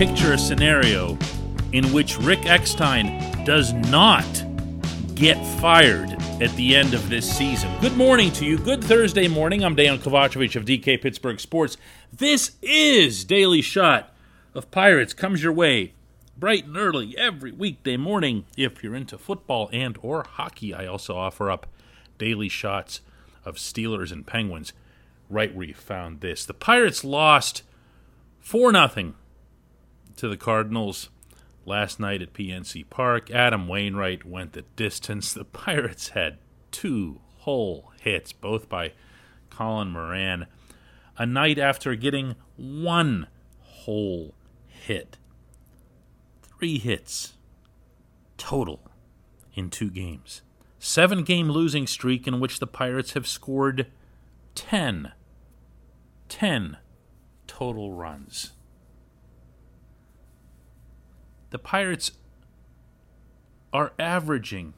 picture a scenario in which Rick Eckstein does not get fired at the end of this season? Good morning to you. Good Thursday morning. I'm Dan Kovacevic of DK Pittsburgh Sports. This is Daily Shot of Pirates. Comes your way bright and early every weekday morning if you're into football and or hockey. I also offer up daily shots of Steelers and Penguins right where you found this. The Pirates lost 4 nothing to the Cardinals last night at PNC Park. Adam Wainwright went the distance. The Pirates had two whole hits, both by Colin Moran, a night after getting one whole hit. Three hits total in two games. Seven game losing streak in which the Pirates have scored 10. 10 total runs the Pirates are averaging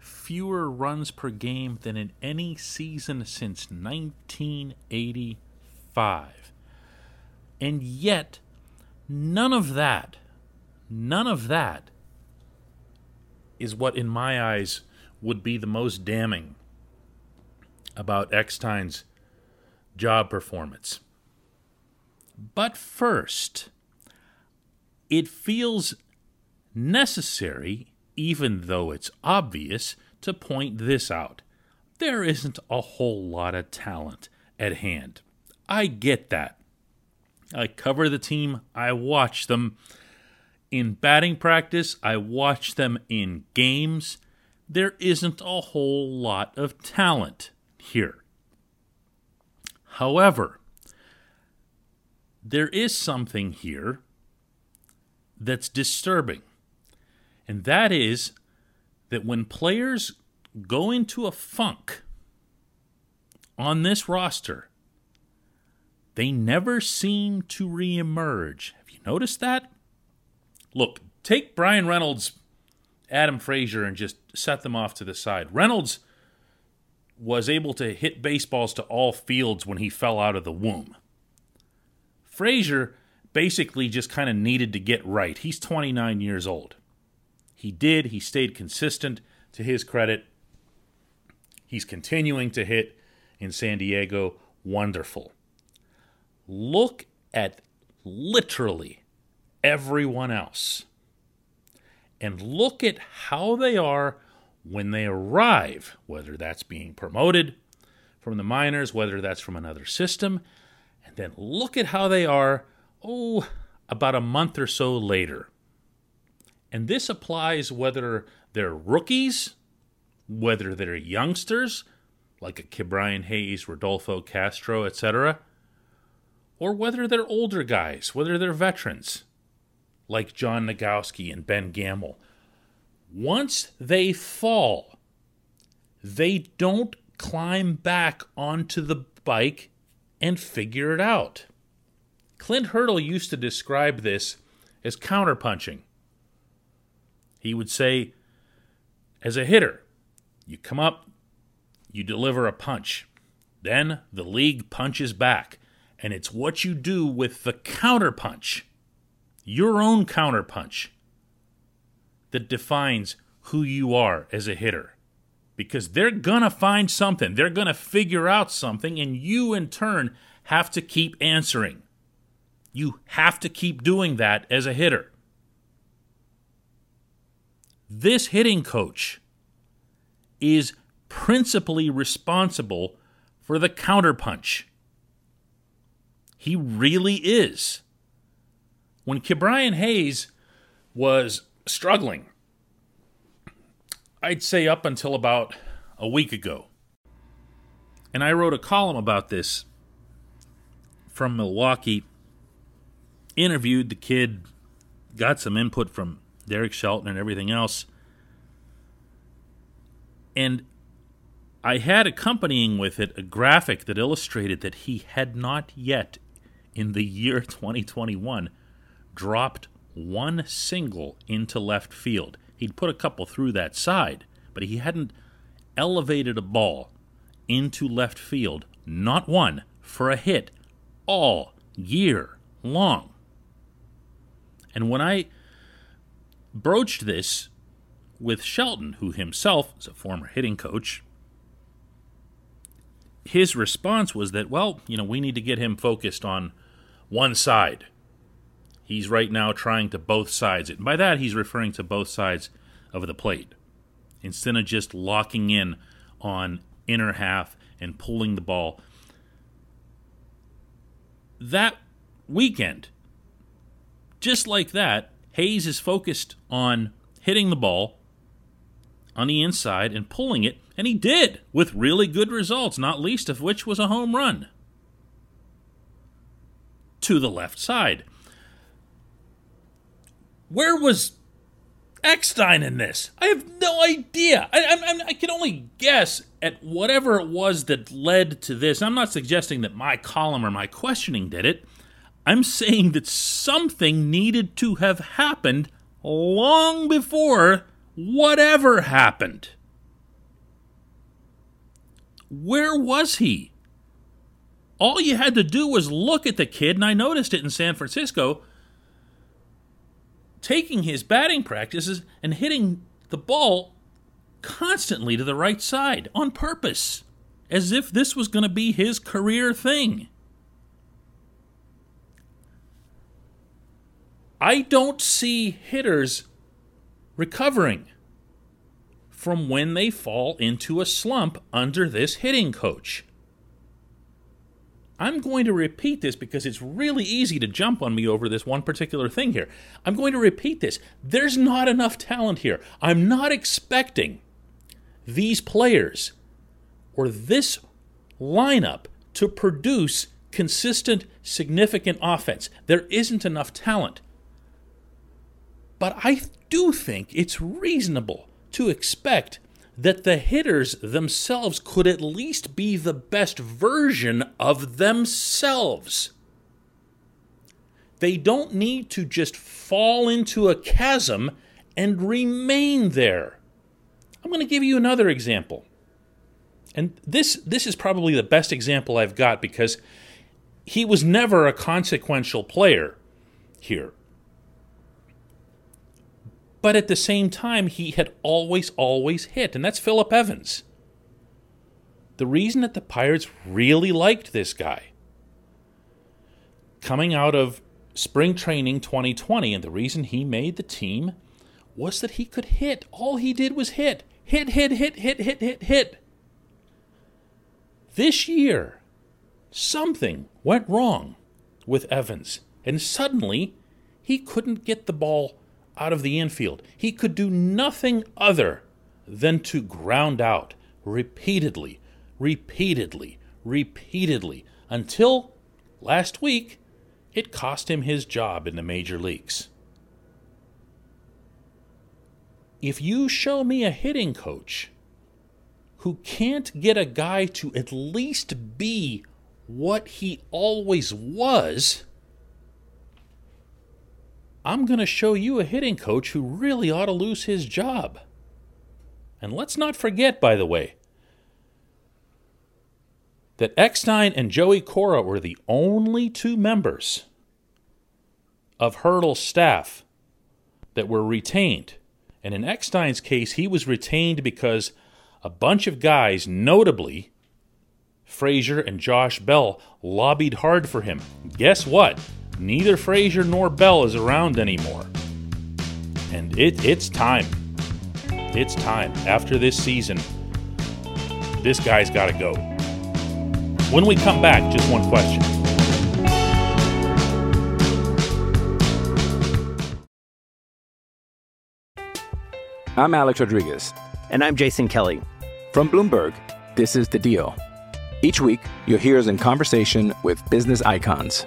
fewer runs per game than in any season since 1985. And yet, none of that, none of that is what, in my eyes, would be the most damning about Eckstein's job performance. But first, it feels necessary, even though it's obvious, to point this out. There isn't a whole lot of talent at hand. I get that. I cover the team, I watch them. In batting practice, I watch them in games. There isn't a whole lot of talent here. However, there is something here that's disturbing. And that is that when players go into a funk on this roster, they never seem to reemerge. Have you noticed that? Look, take Bryan Reynolds, Adam Frazier, and just set them off to the side. Reynolds was able to hit baseballs to all fields when he fell out of the womb. Frazier basically just kind of needed to get right. He's 29 years old. He did, he stayed consistent to his credit. He's continuing to hit in San Diego. Wonderful. Look at literally everyone else. And look at how they are when they arrive, whether that's being promoted from the minors, whether that's from another system, and then look at how they are oh, about a month or so later. And this applies whether they're rookies, whether they're youngsters, like a Ke'Bryan Hayes, Rodolfo Castro, etc., or whether they're older guys, whether they're veterans, like John Nogowski and Ben Gamel. Once they fall, they don't climb back onto the bike and figure it out. Clint Hurdle used to describe this as counterpunching. He would say, as a hitter, you come up, you deliver a punch. Then the league punches back, and it's what you do with the counterpunch, your own counterpunch, that defines who you are as a hitter. because they're going to find something. They're going to figure out something, and you, in turn, have to keep answering. You have to keep doing that as a hitter. This hitting coach is principally responsible for the counterpunch. He really is. When Ke'Bryan Hayes was struggling, I'd say up until about a week ago, and I wrote a column about this from Milwaukee, interviewed the kid, got some input from Derek Shelton and everything else. And I had accompanying with it a graphic that illustrated that he had not yet, in the year 2021, dropped one single into left field. He'd put a couple through that side, but he hadn't elevated a ball into left field, not one, for a hit all year long. And when I broached this with Shelton, who himself is a former hitting coach, his response was that, well, you know, we need to get him focused on one side. He's right now trying to both sides it. And by that, he's referring to both sides of the plate. Instead of just locking in on inner half and pulling the ball. That weekend, just like that, Hayes is focused on hitting the ball on the inside and pulling it, and he did with really good results, not least of which was a home run to the left side. Where was Eckstein in this? I have no idea. I, I, I, can only guess at whatever it was that led to this. I'm not suggesting that my column or my questioning did it. I'm saying that something needed to have happened long before whatever happened. Where was he? All you had to do was look at the kid, and I noticed it in San Francisco, taking his batting practices and hitting the ball constantly to the right side on purpose, as if this was going to be his career thing. I don't see hitters recovering from when they fall into a slump under this hitting coach. I'm going to repeat this because it's really easy to jump on me over this one particular thing here. I'm going to repeat this. There's not enough talent here. I'm not expecting these players or this lineup to produce consistent, significant offense. There isn't enough talent. But I do think it's reasonable to expect that the hitters themselves could at least be the best version of themselves. They don't need to just fall into a chasm and remain there. I'm going to give you another example. And this this is probably the best example I've got because he was never a consequential player here. But at the same time, he had always, always hit, and that's Philip Evans. The reason that the Pirates really liked this guy coming out of spring training 2020, and the reason he made the team was that he could hit. All he did was hit. Hit, hit, hit, hit, hit, hit, hit. This year, something went wrong with Evans, and suddenly he couldn't get the ball out of the infield. He could do nothing other than to ground out repeatedly, repeatedly, repeatedly until last week it cost him his job in the major leagues. If you show me a hitting coach who can't get a guy to at least be what he always was, I'm going to show you a hitting coach who really ought to lose his job. And let's not forget, by the way, that Eckstein and Joey Cora were the only two members of Hurdle's staff that were retained. And in Eckstein's case, he was retained because a bunch of guys, notably Frazier and Josh Bell, lobbied hard for him. Guess what? Neither Frazier nor Bell is around anymore. And it, it's time. It's time. After this season, this guy's got to go. When we come back, just one question. I'm Alex Rodriguez. And I'm Jason Kelly. From Bloomberg, this is The Deal. Each week, you'll hear us in conversation with business icons.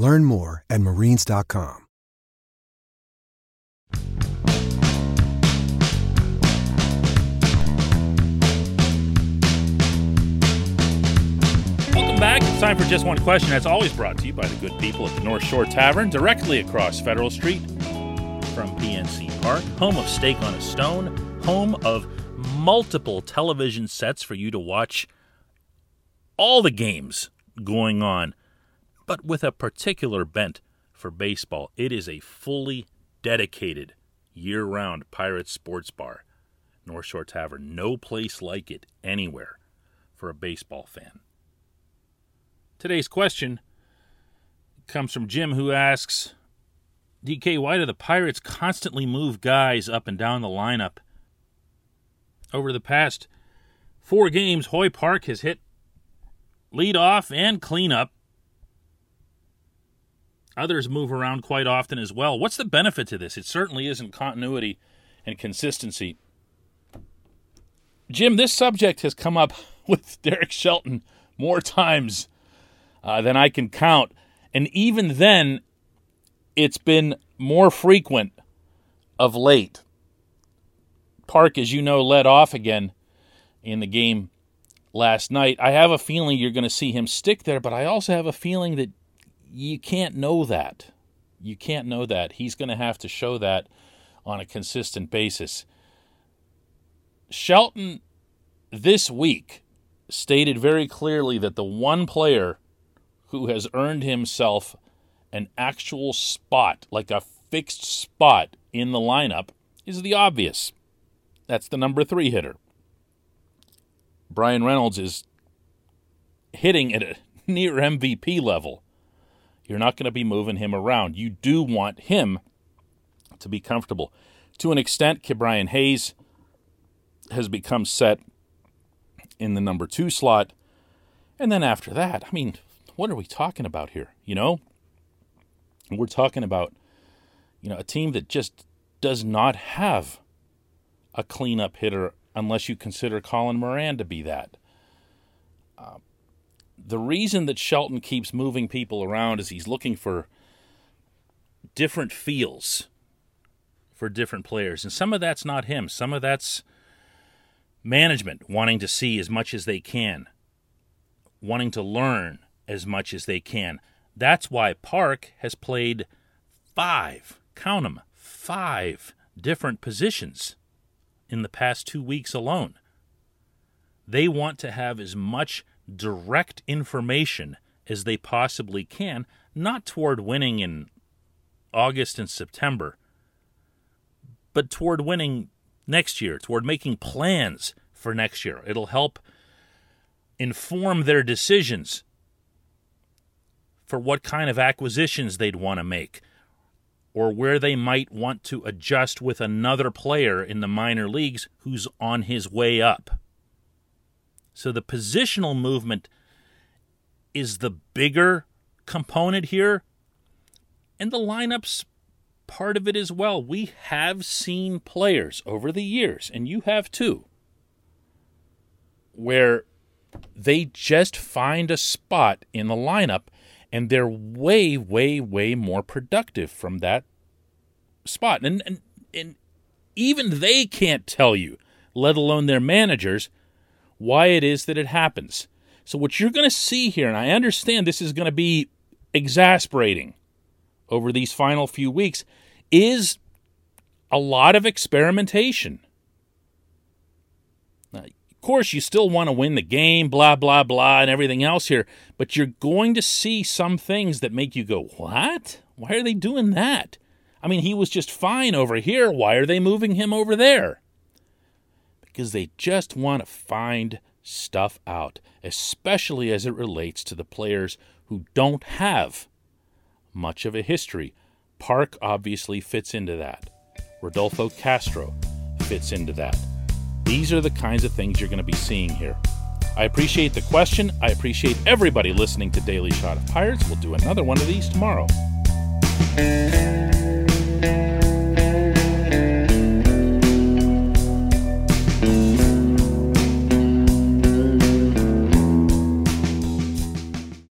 Learn more at marines.com. Welcome back. It's time for Just One Question. That's always brought to you by the good people at the North Shore Tavern, directly across Federal Street from PNC Park, home of Steak on a Stone, home of multiple television sets for you to watch all the games going on, but with a particular bent for baseball. It is a fully dedicated year round Pirate Sports Bar. North Shore Tavern. No place like it anywhere for a baseball fan. Today's question comes from Jim, who asks DK, why do the Pirates constantly move guys up and down the lineup? Over the past four games, Hoy Park has hit lead off and cleanup. Others move around quite often as well. What's the benefit to this? It certainly isn't continuity and consistency. Jim, this subject has come up with Derek Shelton more times uh, than I can count. And even then, it's been more frequent of late. Park, as you know, led off again in the game last night. I have a feeling you're going to see him stick there, but I also have a feeling that you can't know that. You can't know that. He's going to have to show that on a consistent basis. Shelton this week stated very clearly that the one player who has earned himself an actual spot, like a fixed spot in the lineup, is the obvious. That's the number three hitter. Bryan Reynolds is hitting at a near MVP level. You're not going to be moving him around. You do want him to be comfortable. To an extent, Ke'Bryan Hayes has become set in the number two slot. And then after that, I mean, what are we talking about here? You know? We're talking about, you know, a team that just does not have a cleanup hitter unless you consider Colin Moran to be that. Uh, the reason that Shelton keeps moving people around is he's looking for different feels for different players. And some of that's not him, some of that's management wanting to see as much as they can, wanting to learn as much as they can. That's why Park has played five, count them, five different positions in the past two weeks alone. They want to have as much direct information as they possibly can, not toward winning in August and September, but toward winning next year, toward making plans for next year. It'll help inform their decisions for what kind of acquisitions they'd want to make or where they might want to adjust with another player in the minor leagues who's on his way up. So the positional movement is the bigger component here, and the lineups part of it as well. We have seen players over the years, and you have too, where they just find a spot in the lineup and they're way, way, way more productive from that spot. And, and, and even they can't tell you, let alone their managers, why it is that it happens. So, what you're going to see here, and I understand this is going to be exasperating over these final few weeks, is a lot of experimentation. Now, of course, you still want to win the game, blah, blah, blah, and everything else here, but you're going to see some things that make you go, What? Why are they doing that? I mean, he was just fine over here. Why are they moving him over there? Because they just want to find stuff out, especially as it relates to the players who don't have much of a history. Park obviously fits into that. Rodolfo Castro fits into that. These are the kinds of things you're going to be seeing here. I appreciate the question. I appreciate everybody listening to Daily Shot of Pirates. We'll do another one of these tomorrow.